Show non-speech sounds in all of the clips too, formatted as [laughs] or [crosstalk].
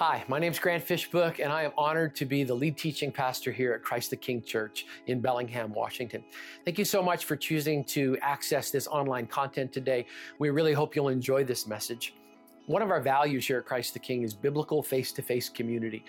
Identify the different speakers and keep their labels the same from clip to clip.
Speaker 1: Hi, my name is Grant Fishbook, and I am honored to be the lead teaching pastor here at Christ the King Church in Bellingham, Washington. Thank you so much for choosing to access this online content today. We really hope you'll enjoy this message. One of our values here at Christ the King is biblical face to face community.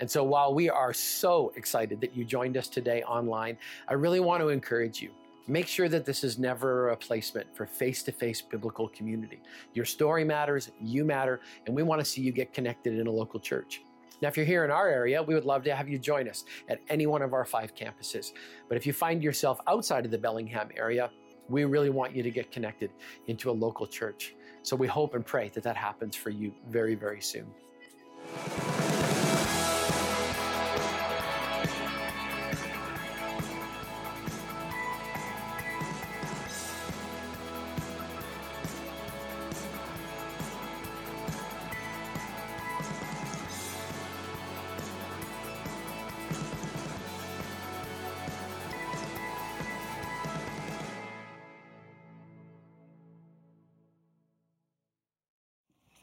Speaker 1: And so while we are so excited that you joined us today online, I really want to encourage you. Make sure that this is never a replacement for face to face biblical community. Your story matters, you matter, and we want to see you get connected in a local church. Now, if you're here in our area, we would love to have you join us at any one of our five campuses. But if you find yourself outside of the Bellingham area, we really want you to get connected into a local church. So we hope and pray that that happens for you very, very soon.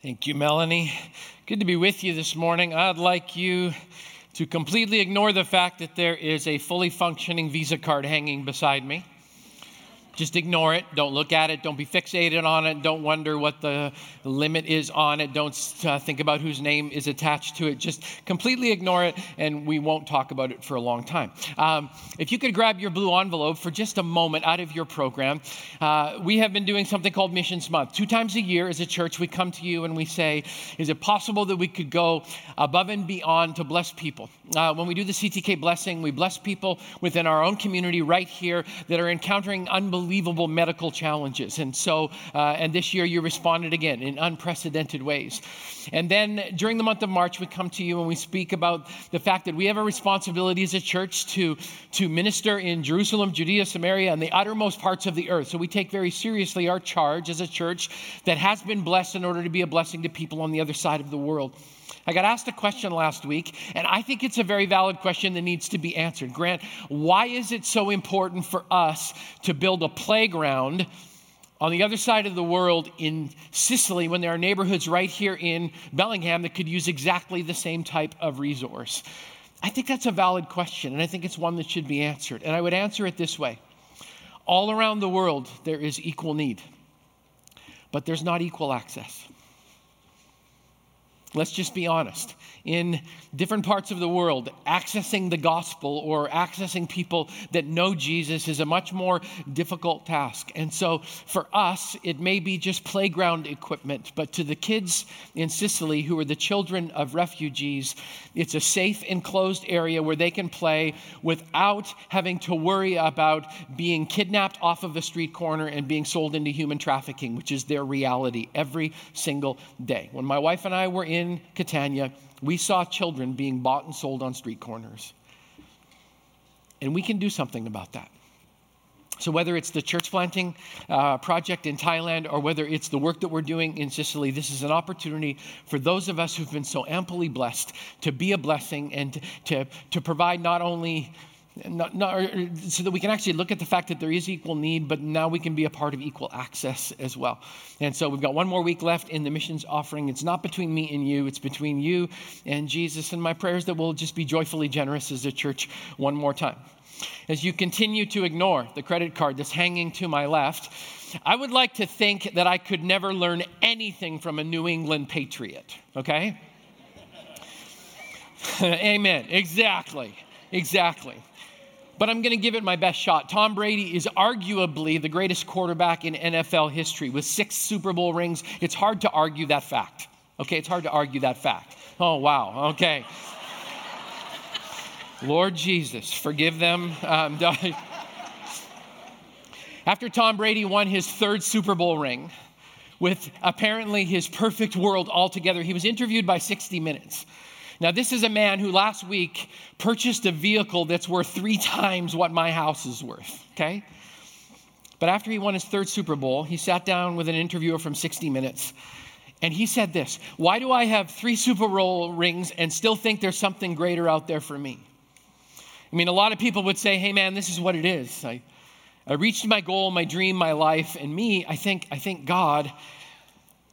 Speaker 2: Thank you, Melanie. Good to be with you this morning. I'd like you to completely ignore the fact that there is a fully functioning Visa card hanging beside me. Just ignore it. Don't look at it. Don't be fixated on it. Don't wonder what the limit is on it. Don't uh, think about whose name is attached to it. Just completely ignore it, and we won't talk about it for a long time. Um, if you could grab your blue envelope for just a moment out of your program, uh, we have been doing something called Missions Month. Two times a year as a church, we come to you and we say, Is it possible that we could go above and beyond to bless people? Uh, when we do the CTK blessing, we bless people within our own community right here that are encountering unbelievable unbelievable medical challenges. And so, uh, and this year you responded again in unprecedented ways. And then during the month of March, we come to you and we speak about the fact that we have a responsibility as a church to, to minister in Jerusalem, Judea, Samaria, and the uttermost parts of the earth. So we take very seriously our charge as a church that has been blessed in order to be a blessing to people on the other side of the world. I got asked a question last week, and I think it's a very valid question that needs to be answered. Grant, why is it so important for us to build a playground on the other side of the world in Sicily when there are neighborhoods right here in Bellingham that could use exactly the same type of resource? I think that's a valid question, and I think it's one that should be answered. And I would answer it this way All around the world, there is equal need, but there's not equal access. Let's just be honest. In different parts of the world, accessing the gospel or accessing people that know Jesus is a much more difficult task. And so for us, it may be just playground equipment, but to the kids in Sicily who are the children of refugees, it's a safe, enclosed area where they can play without having to worry about being kidnapped off of a street corner and being sold into human trafficking, which is their reality every single day. When my wife and I were in in Catania, we saw children being bought and sold on street corners. And we can do something about that. So, whether it's the church planting uh, project in Thailand or whether it's the work that we're doing in Sicily, this is an opportunity for those of us who've been so amply blessed to be a blessing and to, to, to provide not only not, not, uh, so that we can actually look at the fact that there is equal need, but now we can be a part of equal access as well. And so we've got one more week left in the missions offering. It's not between me and you, it's between you and Jesus. And my prayers that we'll just be joyfully generous as a church one more time. As you continue to ignore the credit card that's hanging to my left, I would like to think that I could never learn anything from a New England patriot, okay? [laughs] Amen. Exactly. Exactly but I'm going to give it my best shot. Tom Brady is arguably the greatest quarterback in NFL history with six Super Bowl rings. It's hard to argue that fact. Okay, it's hard to argue that fact. Oh, wow. Okay. Lord Jesus, forgive them. Um, [laughs] After Tom Brady won his third Super Bowl ring, with apparently his perfect world altogether, he was interviewed by 60 Minutes. Now, this is a man who last week purchased a vehicle that's worth three times what my house is worth, okay? But after he won his third Super Bowl, he sat down with an interviewer from 60 Minutes, and he said this Why do I have three Super Bowl rings and still think there's something greater out there for me? I mean, a lot of people would say, Hey, man, this is what it is. I, I reached my goal, my dream, my life, and me, I think, I think God,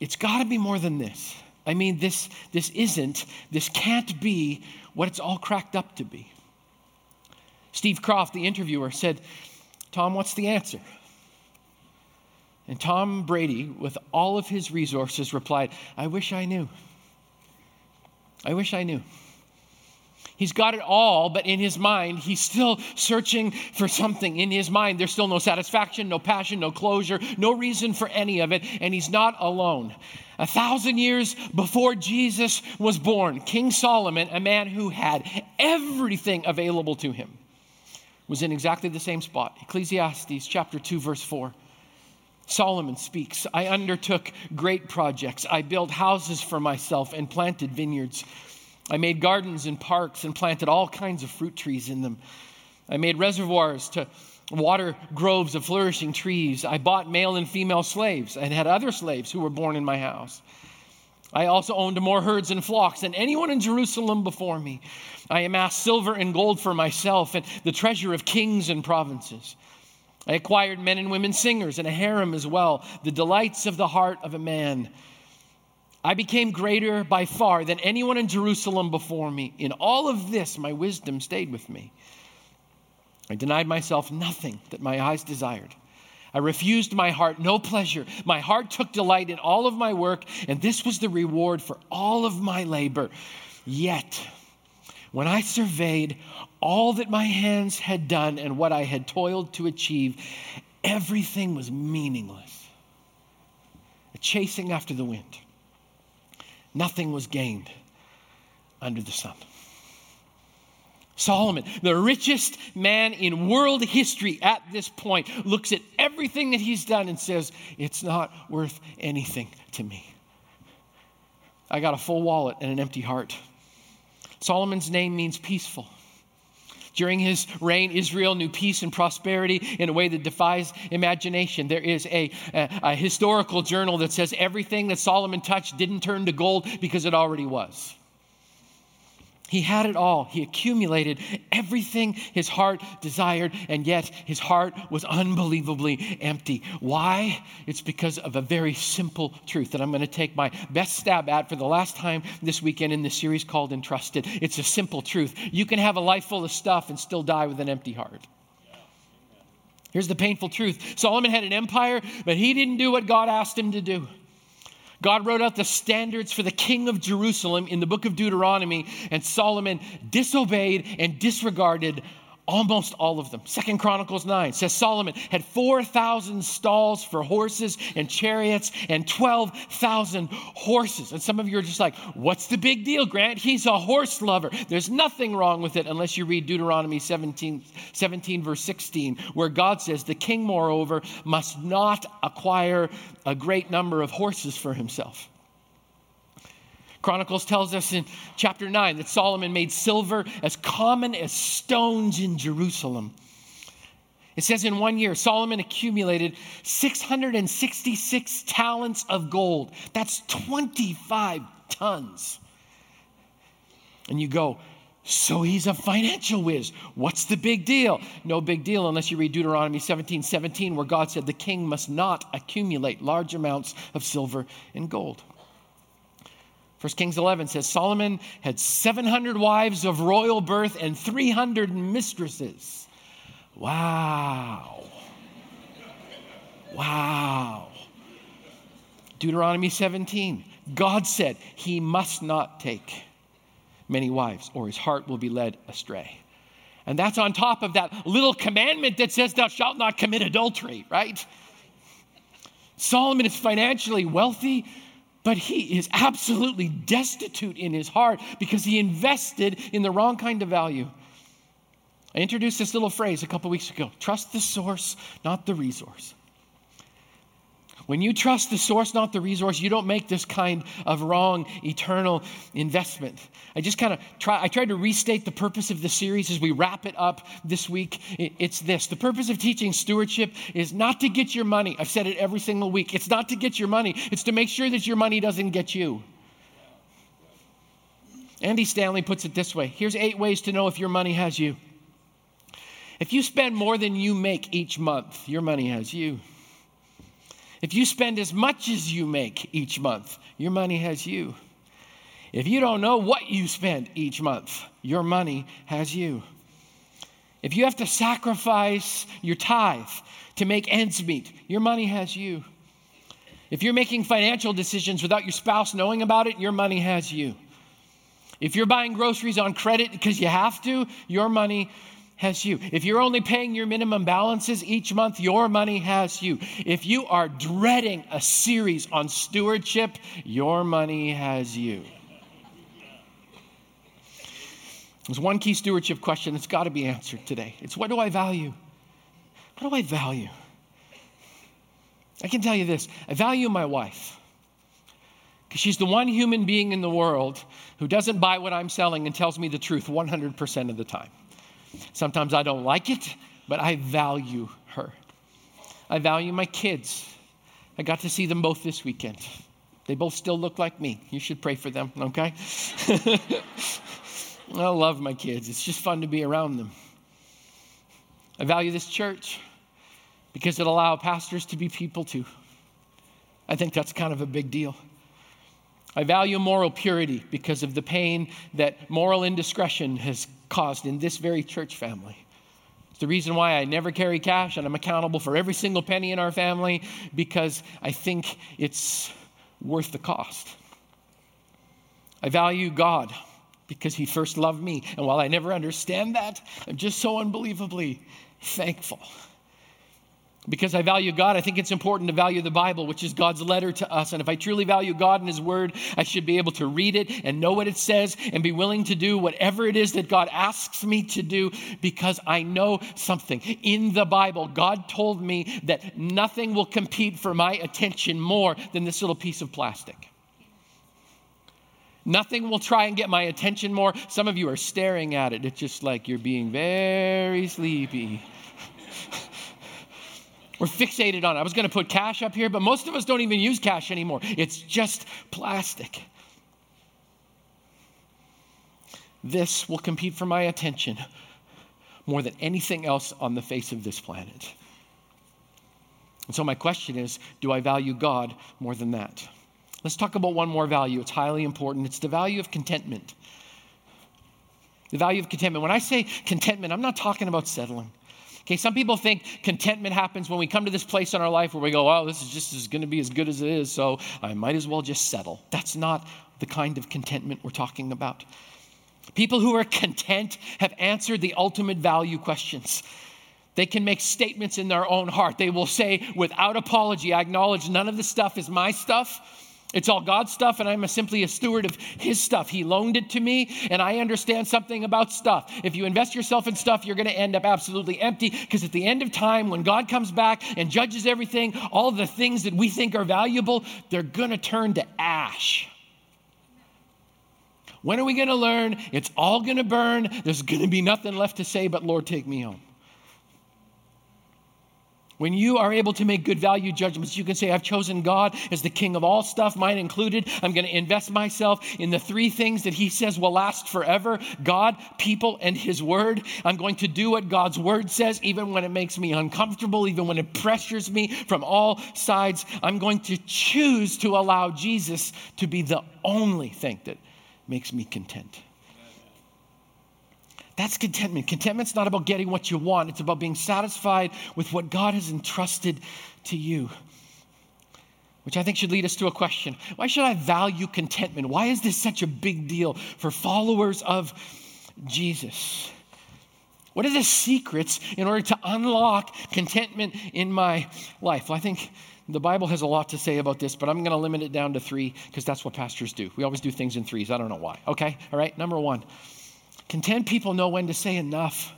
Speaker 2: it's got to be more than this. I mean, this, this isn't, this can't be what it's all cracked up to be. Steve Kroft, the interviewer, said, Tom, what's the answer? And Tom Brady, with all of his resources, replied, I wish I knew. I wish I knew. He's got it all, but in his mind, he's still searching for something. In his mind, there's still no satisfaction, no passion, no closure, no reason for any of it, and he's not alone. A thousand years before Jesus was born, King Solomon, a man who had everything available to him, was in exactly the same spot. Ecclesiastes chapter 2, verse 4. Solomon speaks I undertook great projects. I built houses for myself and planted vineyards. I made gardens and parks and planted all kinds of fruit trees in them. I made reservoirs to water groves of flourishing trees. I bought male and female slaves and had other slaves who were born in my house. I also owned more herds and flocks than anyone in Jerusalem before me. I amassed silver and gold for myself and the treasure of kings and provinces. I acquired men and women singers and a harem as well, the delights of the heart of a man. I became greater by far than anyone in Jerusalem before me. In all of this, my wisdom stayed with me. I denied myself nothing that my eyes desired. I refused my heart no pleasure. My heart took delight in all of my work, and this was the reward for all of my labor. Yet, when I surveyed all that my hands had done and what I had toiled to achieve, everything was meaningless. A chasing after the wind. Nothing was gained under the sun. Solomon, the richest man in world history at this point, looks at everything that he's done and says, It's not worth anything to me. I got a full wallet and an empty heart. Solomon's name means peaceful. During his reign, Israel knew peace and prosperity in a way that defies imagination. There is a, a, a, historical journal that says everything that Solomon touched didn't turn to gold because it already was. He had it all. He accumulated everything his heart desired, and yet his heart was unbelievably empty. Why? It's because of a very simple truth that I'm going to take my best stab at for the last time this weekend in this series called Entrusted. It's a simple truth. You can have a life full of stuff and still die with an empty heart. Here's the painful truth Solomon had an empire, but he didn't do what God asked him to do. God wrote out the standards for the king of Jerusalem in the book of Deuteronomy, and Solomon disobeyed and disregarded almost all of them. Second Chronicles 9 says Solomon had 4,000 stalls for horses and chariots and 12,000 horses. And some of you are just like, what's the big deal, Grant? He's a horse lover. There's nothing wrong with it unless you read Deuteronomy 17, 17 verse 16, where God says, the king, moreover, must not acquire a great number of horses for himself. Chronicles tells us in chapter 9 that Solomon made silver as common as stones in Jerusalem. It says in one year, Solomon accumulated 666 talents of gold. That's 25 tons. And you go, so he's a financial whiz. What's the big deal? No big deal unless you read Deuteronomy 17 17, where God said the king must not accumulate large amounts of silver and gold. 1 Kings 11 says Solomon had 700 wives of royal birth and 300 mistresses. Wow. Wow. Deuteronomy 17. God said he must not take many wives or his heart will be led astray. And that's on top of that little commandment that says, Thou shalt not commit adultery, right? Solomon is financially wealthy, but he is absolutely destitute in his heart because he invested in the wrong kind of value. I introduced this little phrase a couple weeks ago trust the source, not the resource. When you trust the source, not the resource, you don't make this kind of wrong eternal investment. I just kind of try, I tried to restate the purpose of the series as we wrap it up this week. It's this the purpose of teaching stewardship is not to get your money. I've said it every single week. It's not to get your money, it's to make sure that your money doesn't get you. Andy Stanley puts it this way here's eight ways to know if your money has you. If you spend more than you make each month, your money has you. If you spend as much as you make each month, your money has you. If you don't know what you spend each month, your money has you. If you have to sacrifice your tithe to make ends meet, your money has you. If you're making financial decisions without your spouse knowing about it, your money has you. If you're buying groceries on credit because you have to, your money has you. If you're only paying your minimum balances each month, your money has you. If you are dreading a series on stewardship, your money has you. There's one key stewardship question that's got to be answered today. It's what do I value? What do I value? I can tell you this I value my wife because she's the one human being in the world who doesn't buy what I'm selling and tells me the truth 100% of the time. Sometimes I don't like it, but I value her. I value my kids. I got to see them both this weekend. They both still look like me. You should pray for them, okay? [laughs] I love my kids. It's just fun to be around them. I value this church because it allows pastors to be people too. I think that's kind of a big deal. I value moral purity because of the pain that moral indiscretion has caused in this very church family. It's the reason why I never carry cash and I'm accountable for every single penny in our family because I think it's worth the cost. I value God because He first loved me. And while I never understand that, I'm just so unbelievably thankful. Because I value God, I think it's important to value the Bible, which is God's letter to us. And if I truly value God and His Word, I should be able to read it and know what it says and be willing to do whatever it is that God asks me to do because I know something. In the Bible, God told me that nothing will compete for my attention more than this little piece of plastic. Nothing will try and get my attention more. Some of you are staring at it. It's just like you're being very sleepy. We're fixated on it. I was going to put cash up here, but most of us don't even use cash anymore. It's just plastic. This will compete for my attention more than anything else on the face of this planet. And so, my question is do I value God more than that? Let's talk about one more value. It's highly important. It's the value of contentment. The value of contentment. When I say contentment, I'm not talking about settling. Okay, some people think contentment happens when we come to this place in our life where we go, oh, this is just going to be as good as it is, so I might as well just settle. That's not the kind of contentment we're talking about. People who are content have answered the ultimate value questions. They can make statements in their own heart. They will say, without apology, I acknowledge none of this stuff is my stuff. It's all God's stuff, and I'm a simply a steward of His stuff. He loaned it to me, and I understand something about stuff. If you invest yourself in stuff, you're going to end up absolutely empty because at the end of time, when God comes back and judges everything, all the things that we think are valuable, they're going to turn to ash. When are we going to learn? It's all going to burn. There's going to be nothing left to say but, Lord, take me home. When you are able to make good value judgments, you can say, I've chosen God as the king of all stuff, mine included. I'm going to invest myself in the three things that he says will last forever God, people, and his word. I'm going to do what God's word says, even when it makes me uncomfortable, even when it pressures me from all sides. I'm going to choose to allow Jesus to be the only thing that makes me content. That's contentment. Contentment's not about getting what you want, it's about being satisfied with what God has entrusted to you. Which I think should lead us to a question Why should I value contentment? Why is this such a big deal for followers of Jesus? What are the secrets in order to unlock contentment in my life? Well, I think the Bible has a lot to say about this, but I'm going to limit it down to three because that's what pastors do. We always do things in threes. I don't know why. Okay? All right? Number one Content people know when to say enough.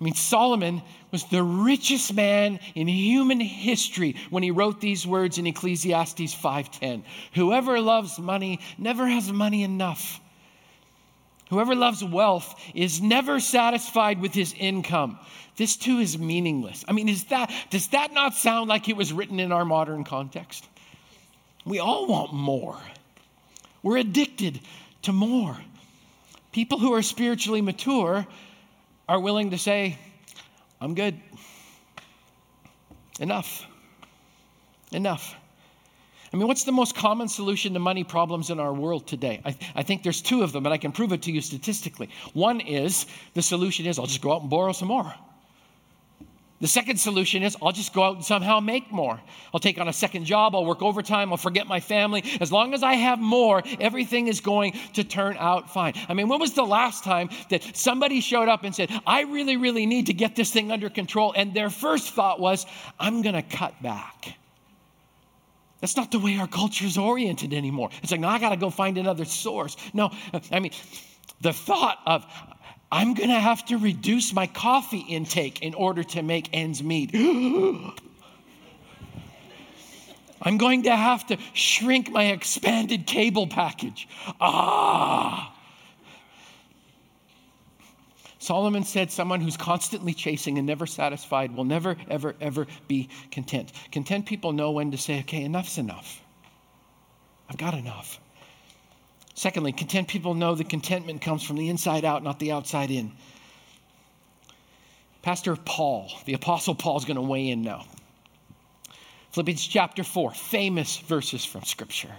Speaker 2: I mean, Solomon was the richest man in human history when he wrote these words in Ecclesiastes 5:10. Whoever loves money never has money enough. Whoever loves wealth is never satisfied with his income. This too is meaningless. I mean, is that does that not sound like it was written in our modern context? We all want more. We're addicted to more. People who are spiritually mature are willing to say, I'm good. Enough. Enough. I mean, what's the most common solution to money problems in our world today? I, I, think there's two of them, and I can prove it to you statistically. One is the solution is I'll just go out and borrow some more. The second solution is I'll just go out and somehow make more. I'll take on a second job, I'll work overtime, I'll forget my family. As long as I have more, everything is going to turn out fine. I mean, when was the last time that somebody showed up and said, I really, really need to get this thing under control? And their first thought was, I'm going to cut back. That's not the way our culture is oriented anymore. It's like, no, I got to go find another source. No, I mean, the thought of, I'm going to have to reduce my coffee intake in order to make ends meet. [gasps] I'm going to have to shrink my expanded cable package. Ah. Solomon said, Someone who's constantly chasing and never satisfied will never, ever, ever be content. Content people know when to say, Okay, enough's enough. I've got enough. Secondly, content people know that contentment comes from the inside out, not the outside in. Pastor Paul, the Apostle Paul, is going to weigh in now. Philippians chapter 4, famous verses from Scripture.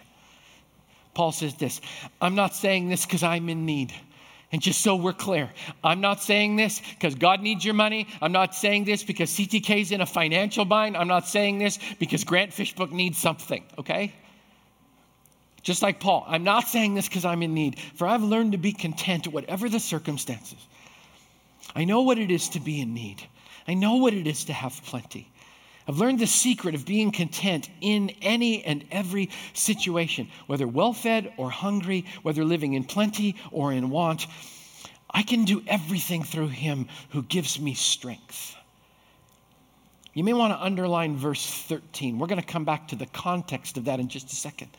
Speaker 2: Paul says this I'm not saying this because I'm in need. And just so we're clear, I'm not saying this because God needs your money. I'm not saying this because CTK is in a financial bind. I'm not saying this because Grant Fishbook needs something, okay? Just like Paul, I'm not saying this because I'm in need, for I've learned to be content whatever the circumstances. I know what it is to be in need, I know what it is to have plenty. I've learned the secret of being content in any and every situation, whether well fed or hungry, whether living in plenty or in want. I can do everything through him who gives me strength. You may want to underline verse 13. We're going to come back to the context of that in just a second.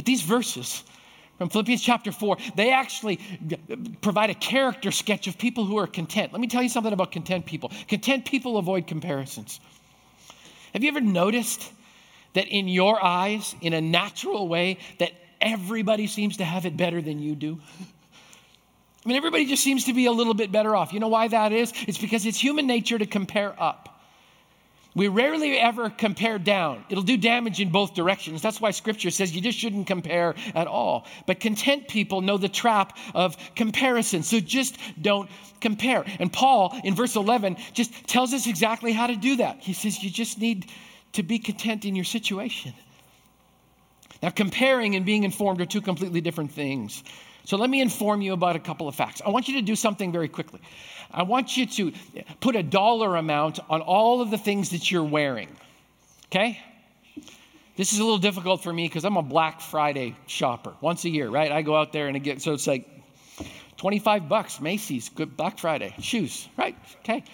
Speaker 2: But these verses from Philippians chapter 4, they actually provide a character sketch of people who are content. Let me tell you something about content people. Content people avoid comparisons. Have you ever noticed that in your eyes, in a natural way, that everybody seems to have it better than you do? I mean, everybody just seems to be a little bit better off. You know why that is? It's because it's human nature to compare up. We rarely ever compare down. It'll do damage in both directions. That's why scripture says you just shouldn't compare at all. But content people know the trap of comparison. So just don't compare. And Paul in verse 11 just tells us exactly how to do that. He says you just need to be content in your situation. Now, comparing and being informed are two completely different things. So let me inform you about a couple of facts. I want you to do something very quickly. I want you to put a dollar amount on all of the things that you're wearing. Okay? This is a little difficult for me because I'm a Black Friday shopper once a year, right? I go out there and I get so it's like 25 bucks, Macy's, good Black Friday shoes, right? Okay.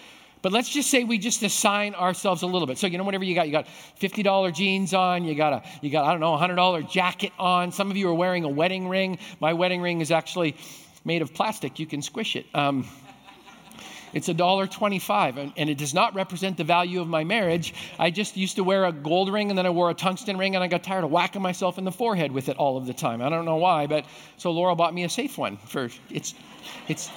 Speaker 2: But let's just say we just assign ourselves a little bit. So you know, whatever you got, you got $50 jeans on, you got a, you got I don't know, a $100 jacket on. Some of you are wearing a wedding ring. My wedding ring is actually made of plastic. You can squish it. Um, it's $1.25, and, and it does not represent the value of my marriage. I just used to wear a gold ring, and then I wore a tungsten ring, and I got tired of whacking myself in the forehead with it all of the time. I don't know why, but so Laura bought me a safe one for it's, it's.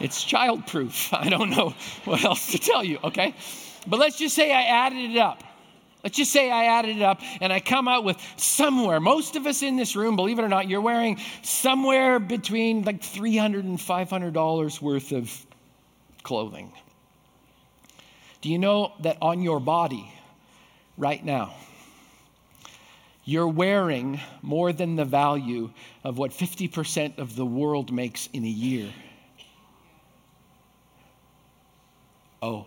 Speaker 2: It's childproof. [laughs] I don't know what else to tell you, okay? But let's just say I added it up. Let's just say I added it up and I come out with somewhere, most of us in this room, believe it or not, you're wearing somewhere between like $300 and $500 worth of clothing. Do you know that on your body right now, you're wearing more than the value of what 50% of the world makes in a year? Oh.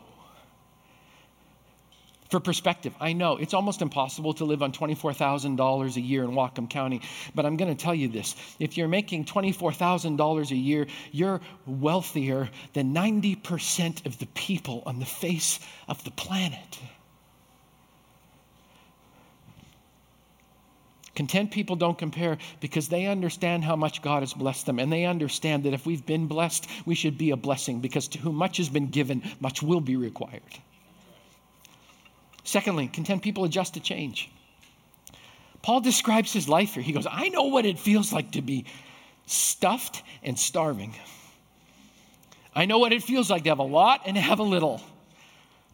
Speaker 2: For perspective, I know it's almost impossible to live on $24,000 a year in Whatcom County, but I'm going to tell you this. If you're making $24,000 a year, you're wealthier than 90% of the people on the face of the planet. Content people don't compare because they understand how much God has blessed them. And they understand that if we've been blessed, we should be a blessing because to whom much has been given, much will be required. Secondly, content people adjust to change. Paul describes his life here. He goes, I know what it feels like to be stuffed and starving. I know what it feels like to have a lot and have a little.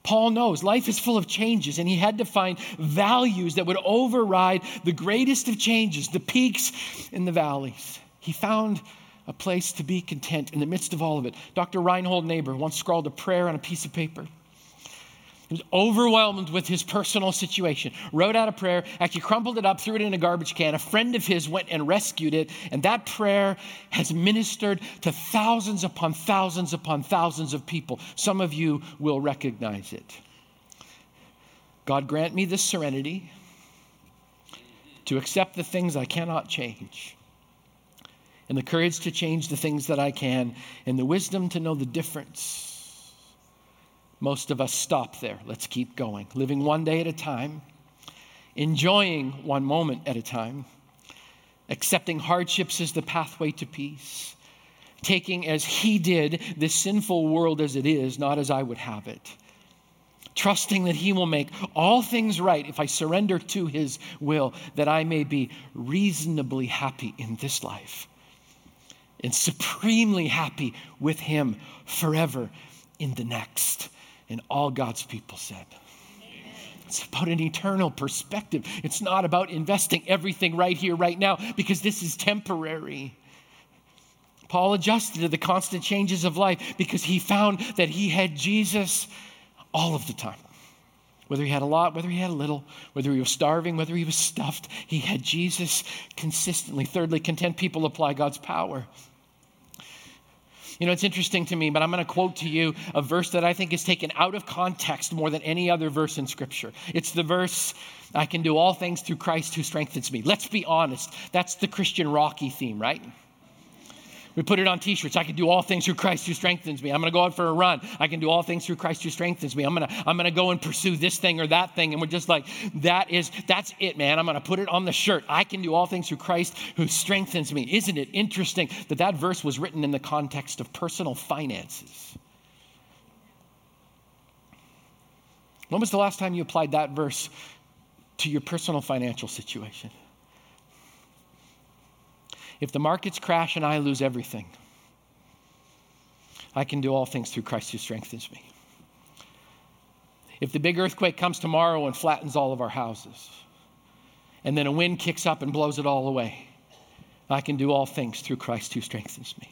Speaker 2: Paul knows life is full of changes, and he had to find values that would override the greatest of changes, the peaks and the valleys. He found a place to be content in the midst of all of it. Dr. Reinhold Niebuhr once scrawled a prayer on a piece of paper. Was overwhelmed with his personal situation, wrote out a prayer, actually crumpled it up, threw it in a garbage can. A friend of his went and rescued it, and that prayer has ministered to thousands upon thousands upon thousands of people. Some of you will recognize it. God grant me the serenity to accept the things I cannot change, and the courage to change the things that I can, and the wisdom to know the difference most of us stop there. Let's keep going, living one day at a time, enjoying one moment at a time, accepting hardships as the pathway to peace, taking as He did this sinful world as it is, not as I would have it. Trusting that He will make all things right if I surrender to His will, that I may be reasonably happy in this life and supremely happy with Him forever in the next. And all God's people said. It's about an eternal perspective. It's not about investing everything right here, right now, because this is temporary. Paul adjusted to the constant changes of life because he found that he had Jesus all of the time. Whether he had a lot, whether he had a little, whether he was starving, whether he was stuffed, he had Jesus consistently. Thirdly, content people apply God's power. You know, it's interesting to me, but I'm going to quote to you a verse that I think is taken out of context more than any other verse in Scripture. It's the verse, I can do all things through Christ who strengthens me. Let's be honest, that's the Christian Rocky theme, right? We put it on t shirts. I can do all things through Christ who strengthens me. I'm going to go out for a run. I can do all things through Christ who strengthens me. I'm going to, I'm going to go and pursue this thing or that thing. And we're just like, that is, that's it, man. I'm going to put it on the shirt. I can do all things through Christ who strengthens me. Isn't it interesting that that verse was written in the context of personal finances? When was the last time you applied that verse to your personal financial situation? If the markets crash and I lose everything, I can do all things through Christ who strengthens me. If the big earthquake comes tomorrow and flattens all of our houses, and then a wind kicks up and blows it all away, I can do all things through Christ who strengthens me.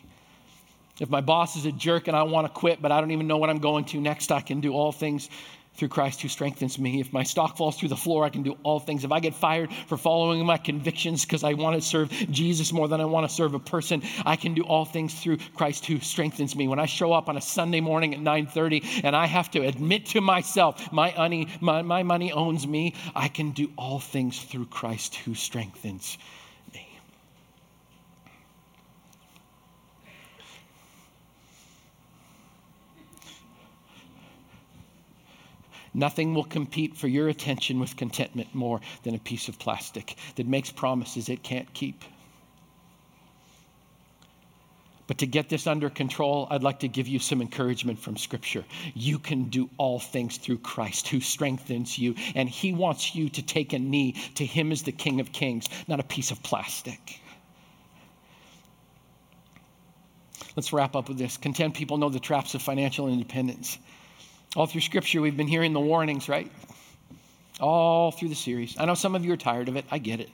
Speaker 2: If my boss is a jerk and I want to quit, but I don't even know what I'm going to next, I can do all things through Christ who strengthens me. If my stock falls through the floor, I can do all things. If I get fired for following my convictions because I want to serve Jesus more than I want to serve a person, I can do all things through Christ who strengthens me. When I show up on a Sunday morning at 9:30 and I have to admit to myself, my money, my, my money owns me, I can do all things through Christ who strengthens Nothing will compete for your attention with contentment more than a piece of plastic that makes promises it can't keep. But to get this under control, I'd like to give you some encouragement from Scripture. You can do all things through Christ who strengthens you, and He wants you to take a knee to Him as the King of Kings, not a piece of plastic. Let's wrap up with this. Content people know the traps of financial independence. All through Scripture, we've been hearing the warnings, right? All through the series. I know some of you are tired of it. I get it.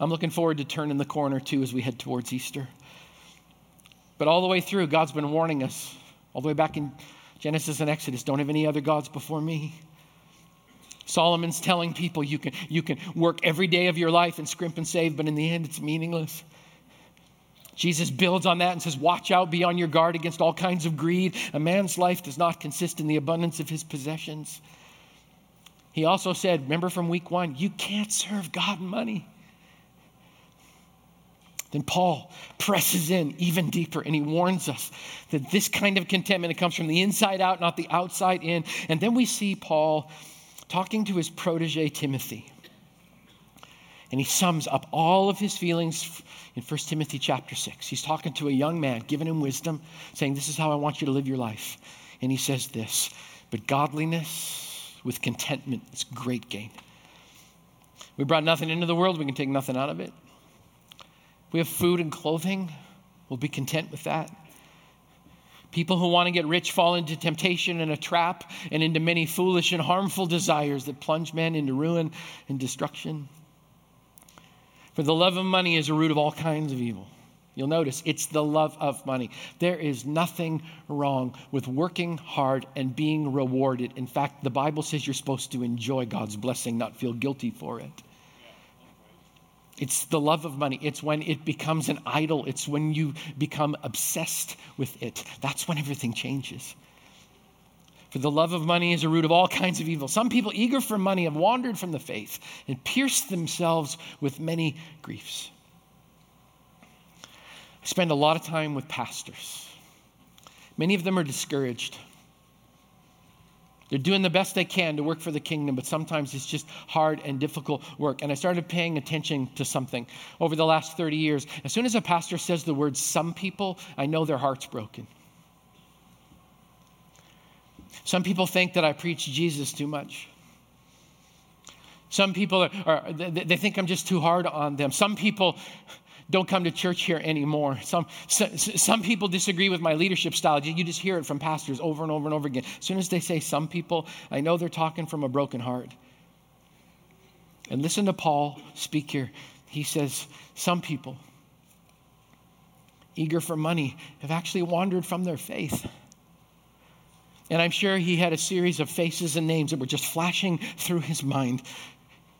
Speaker 2: I'm looking forward to turning the corner too as we head towards Easter. But all the way through, God's been warning us, all the way back in Genesis and Exodus don't have any other gods before me. Solomon's telling people you can, you can work every day of your life and scrimp and save, but in the end, it's meaningless. Jesus builds on that and says, Watch out, be on your guard against all kinds of greed. A man's life does not consist in the abundance of his possessions. He also said, Remember from week one, you can't serve God and money. Then Paul presses in even deeper and he warns us that this kind of contentment it comes from the inside out, not the outside in. And then we see Paul talking to his protege Timothy. And he sums up all of his feelings in 1 Timothy chapter 6. He's talking to a young man, giving him wisdom, saying, This is how I want you to live your life. And he says this But godliness with contentment is great gain. We brought nothing into the world, we can take nothing out of it. We have food and clothing, we'll be content with that. People who want to get rich fall into temptation and a trap and into many foolish and harmful desires that plunge men into ruin and destruction. For the love of money is a root of all kinds of evil. You'll notice it's the love of money. There is nothing wrong with working hard and being rewarded. In fact, the Bible says you're supposed to enjoy God's blessing, not feel guilty for it. It's the love of money. It's when it becomes an idol. It's when you become obsessed with it. That's when everything changes. For the love of money is a root of all kinds of evil. Some people, eager for money, have wandered from the faith and pierced themselves with many griefs. I spend a lot of time with pastors. Many of them are discouraged. They're doing the best they can to work for the kingdom, but sometimes it's just hard and difficult work. And I started paying attention to something over the last 30 years. As soon as a pastor says the word some people, I know their heart's broken. Some people think that I preach Jesus too much. Some people are, are they think I'm just too hard on them. Some people don't come to church here anymore. Some, some people disagree with my leadership style. You just hear it from pastors over and over and over again. As soon as they say some people, I know they're talking from a broken heart. And listen to Paul speak here. He says, Some people, eager for money, have actually wandered from their faith. And I'm sure he had a series of faces and names that were just flashing through his mind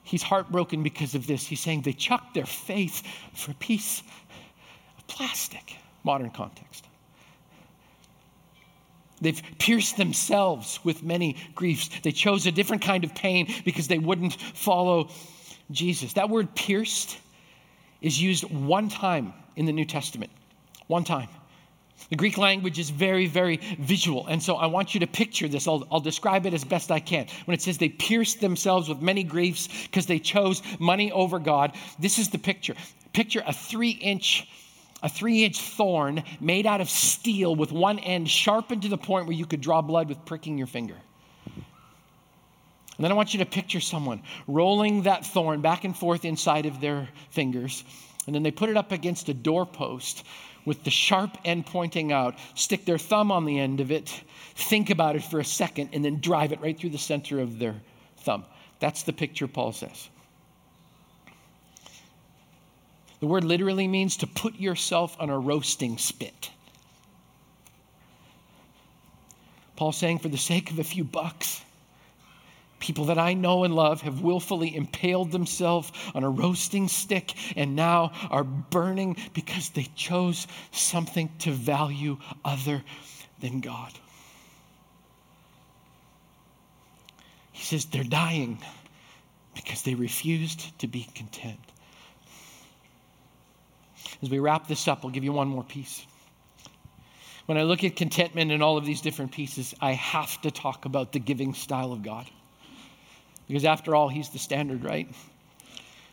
Speaker 2: he's heartbroken because of this. He's saying they chucked their faith for a piece of plastic, modern context. They've pierced themselves with many griefs. They chose a different kind of pain because they wouldn't follow Jesus. That word pierced is used one time in the New Testament. One time. The Greek language is very, very visual. And so I want you to picture this. I'll, I'll describe it as best I can. When it says they pierced themselves with many griefs because they chose money over God, this is the picture. Picture a three inch a three inch thorn made out of steel with one end sharpened to the point where you could draw blood with pricking your finger. And then I want you to picture someone rolling that thorn back and forth inside of their fingers. And then they put it up against a doorpost with the sharp end pointing out, stick their thumb on the end of it, think about it for a second, and then drive it right through the center of their thumb. That's the picture Paul says. The word literally means to put yourself on a roasting spit. Paul's saying, for the sake of a few bucks, People that I know and love have willfully impaled themselves on a roasting stick and now are burning because they chose something to value other than God. He says they're dying because they refused to be content. As we wrap this up, I'll give you one more piece. When I look at contentment in all of these different pieces, I have to talk about the giving style of God. Because after all, He's the standard, right?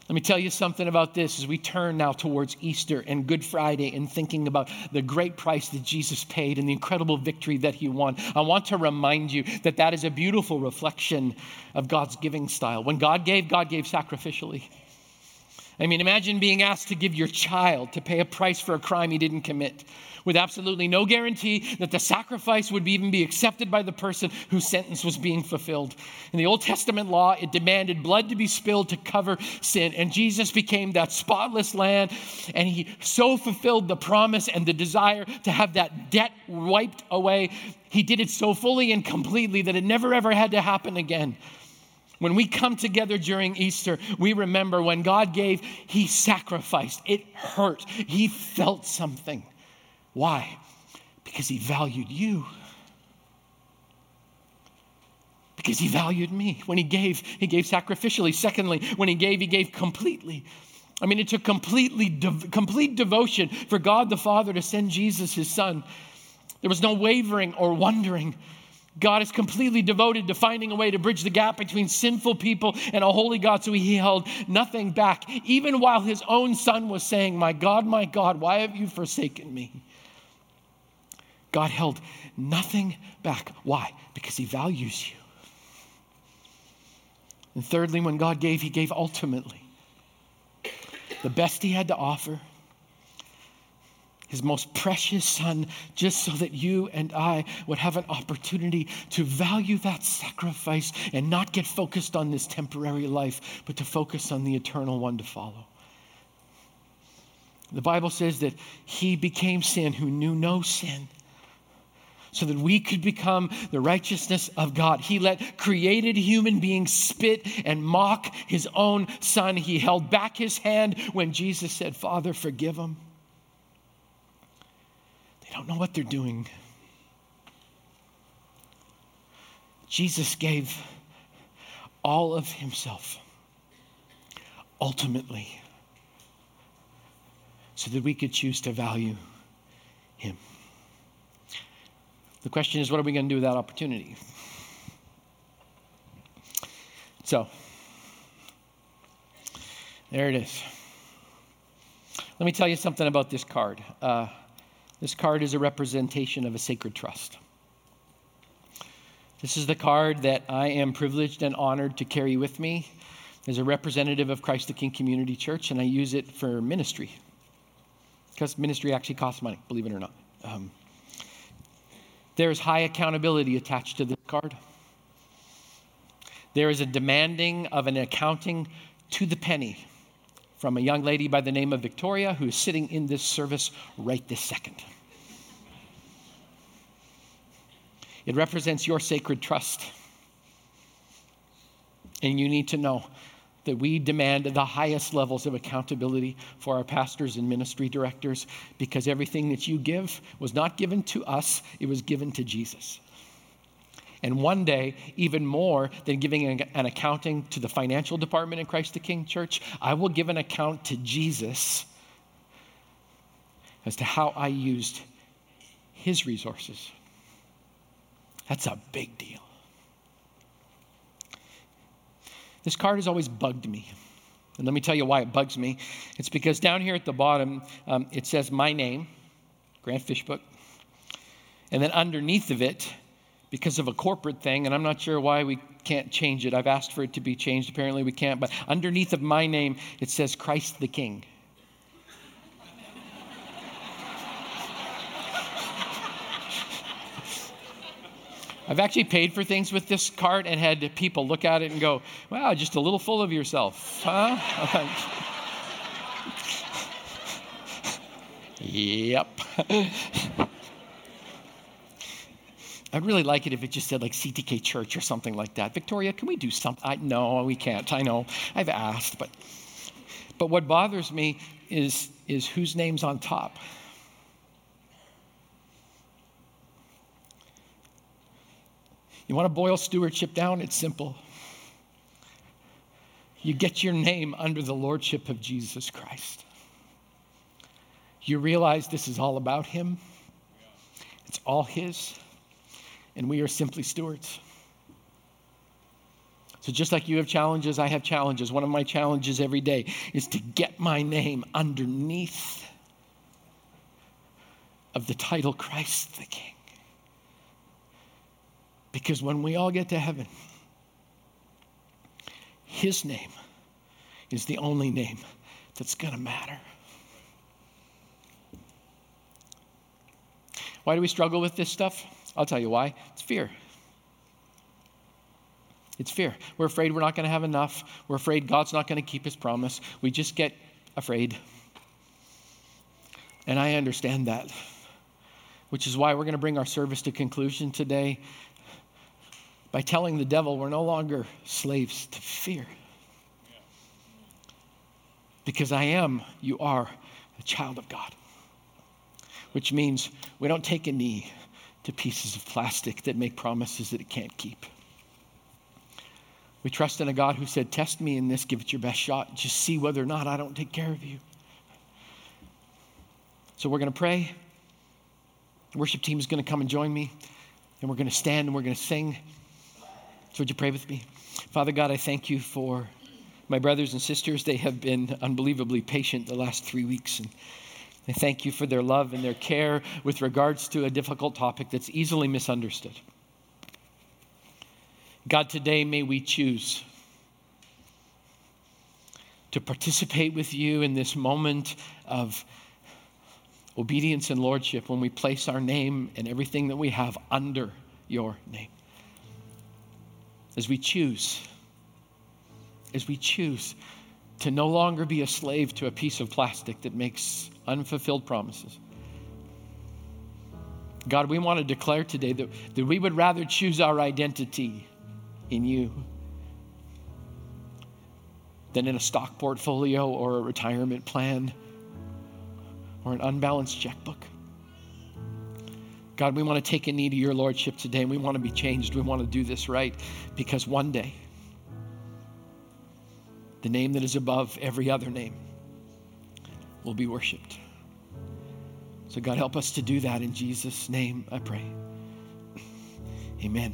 Speaker 2: Let me tell you something about this as we turn now towards Easter and Good Friday and thinking about the great price that Jesus paid and the incredible victory that he won. I want to remind you that that is a beautiful reflection of God's giving style. When God gave, God gave sacrificially. I mean, imagine being asked to give your child to pay a price for a crime he didn't commit, with absolutely no guarantee that the sacrifice would even be accepted by the person whose sentence was being fulfilled. In the Old Testament law, it demanded blood to be spilled to cover sin, and Jesus became that spotless lamb, and he so fulfilled the promise and the desire to have that debt wiped away. He did it so fully and completely that it never ever had to happen again. When we come together during Easter, we remember when God gave, He sacrificed. It hurt. He felt something. Why? Because He valued you. Because He valued me. When He gave, He gave sacrificially. Secondly, when He gave, He gave completely. I mean, it took completely de- complete devotion for God the Father to send Jesus, His Son. There was no wavering or wondering. God is completely devoted to finding a way to bridge the gap between sinful people and a holy God, so he held nothing back, even while his own son was saying, My God, my God, why have you forsaken me? God held nothing back. Why? Because he values you. And thirdly, when God gave, he gave ultimately the best he had to offer his most precious son, just so that you and I would have an opportunity to value that sacrifice and not get focused on this temporary life, but to focus on the eternal one to follow. The Bible says that he became sin who knew no sin so that we could become the righteousness of God. He let created human beings spit and mock his own son. He held back his hand when Jesus said, Father, forgive them don't know what they're doing. Jesus gave all of himself ultimately so that we could choose to value him. The question is, what are we going to do with that opportunity? So, there it is. Let me tell you something about this card. Uh, this card is a representation of a sacred trust. This is the card that I am privileged and honored to carry with me as a representative of Christ the King Community Church, and I use it for ministry. Because ministry actually costs money, believe it or not. Um, there's high accountability attached to this card. There is a demanding of an accounting to the penny from a young lady by the name of Victoria who is sitting in this service right this second. It represents your sacred trust. And you need to know that we demand the highest levels of accountability for our pastors and ministry directors because everything that you give was not given to us, it was given to Jesus. And one day, even more than giving an accounting to the financial department in Christ the King Church, I will give an account to Jesus as to how I used his resources. That's a big deal. This card has always bugged me. And let me tell you why it bugs me. It's because down here at the bottom, um, it says my name, Grant Fishbook. And then underneath of it, because of a corporate thing, and I'm not sure why we can't change it. I've asked for it to be changed. Apparently, we can't. But underneath of my name, it says Christ the King. I've actually paid for things with this card and had people look at it and go, wow, just a little full of yourself, huh? [laughs] yep. [laughs] I'd really like it if it just said like CTK Church or something like that. Victoria, can we do something? I, no, we can't. I know. I've asked, but but what bothers me is is whose name's on top. You want to boil stewardship down? It's simple. You get your name under the lordship of Jesus Christ. You realize this is all about Him, it's all His and we are simply stewards. So, just like you have challenges, I have challenges. One of my challenges every day is to get my name underneath of the title Christ the King. Because when we all get to heaven, His name is the only name that's going to matter. Why do we struggle with this stuff? I'll tell you why. It's fear. It's fear. We're afraid we're not going to have enough. We're afraid God's not going to keep his promise. We just get afraid. And I understand that, which is why we're going to bring our service to conclusion today by telling the devil we're no longer slaves to fear. Because I am, you are a child of God, which means we don't take a knee to pieces of plastic that make promises that it can't keep. We trust in a God who said, Test me in this, give it your best shot, just see whether or not I don't take care of you. So we're going to pray. The worship team is going to come and join me, and we're going to stand and we're going to sing. So, would you pray with me? Father God, I thank you for my brothers and sisters. They have been unbelievably patient the last three weeks. And I thank you for their love and their care with regards to a difficult topic that's easily misunderstood. God, today may we choose to participate with you in this moment of obedience and lordship when we place our name and everything that we have under your name. As we choose, as we choose to no longer be a slave to a piece of plastic that makes unfulfilled promises. God, we want to declare today that, that we would rather choose our identity in you than in a stock portfolio or a retirement plan or an unbalanced checkbook. God, we want to take a knee to your lordship today and we want to be changed. We want to do this right because one day, the name that is above every other name will be worshiped. So, God, help us to do that in Jesus' name, I pray. Amen.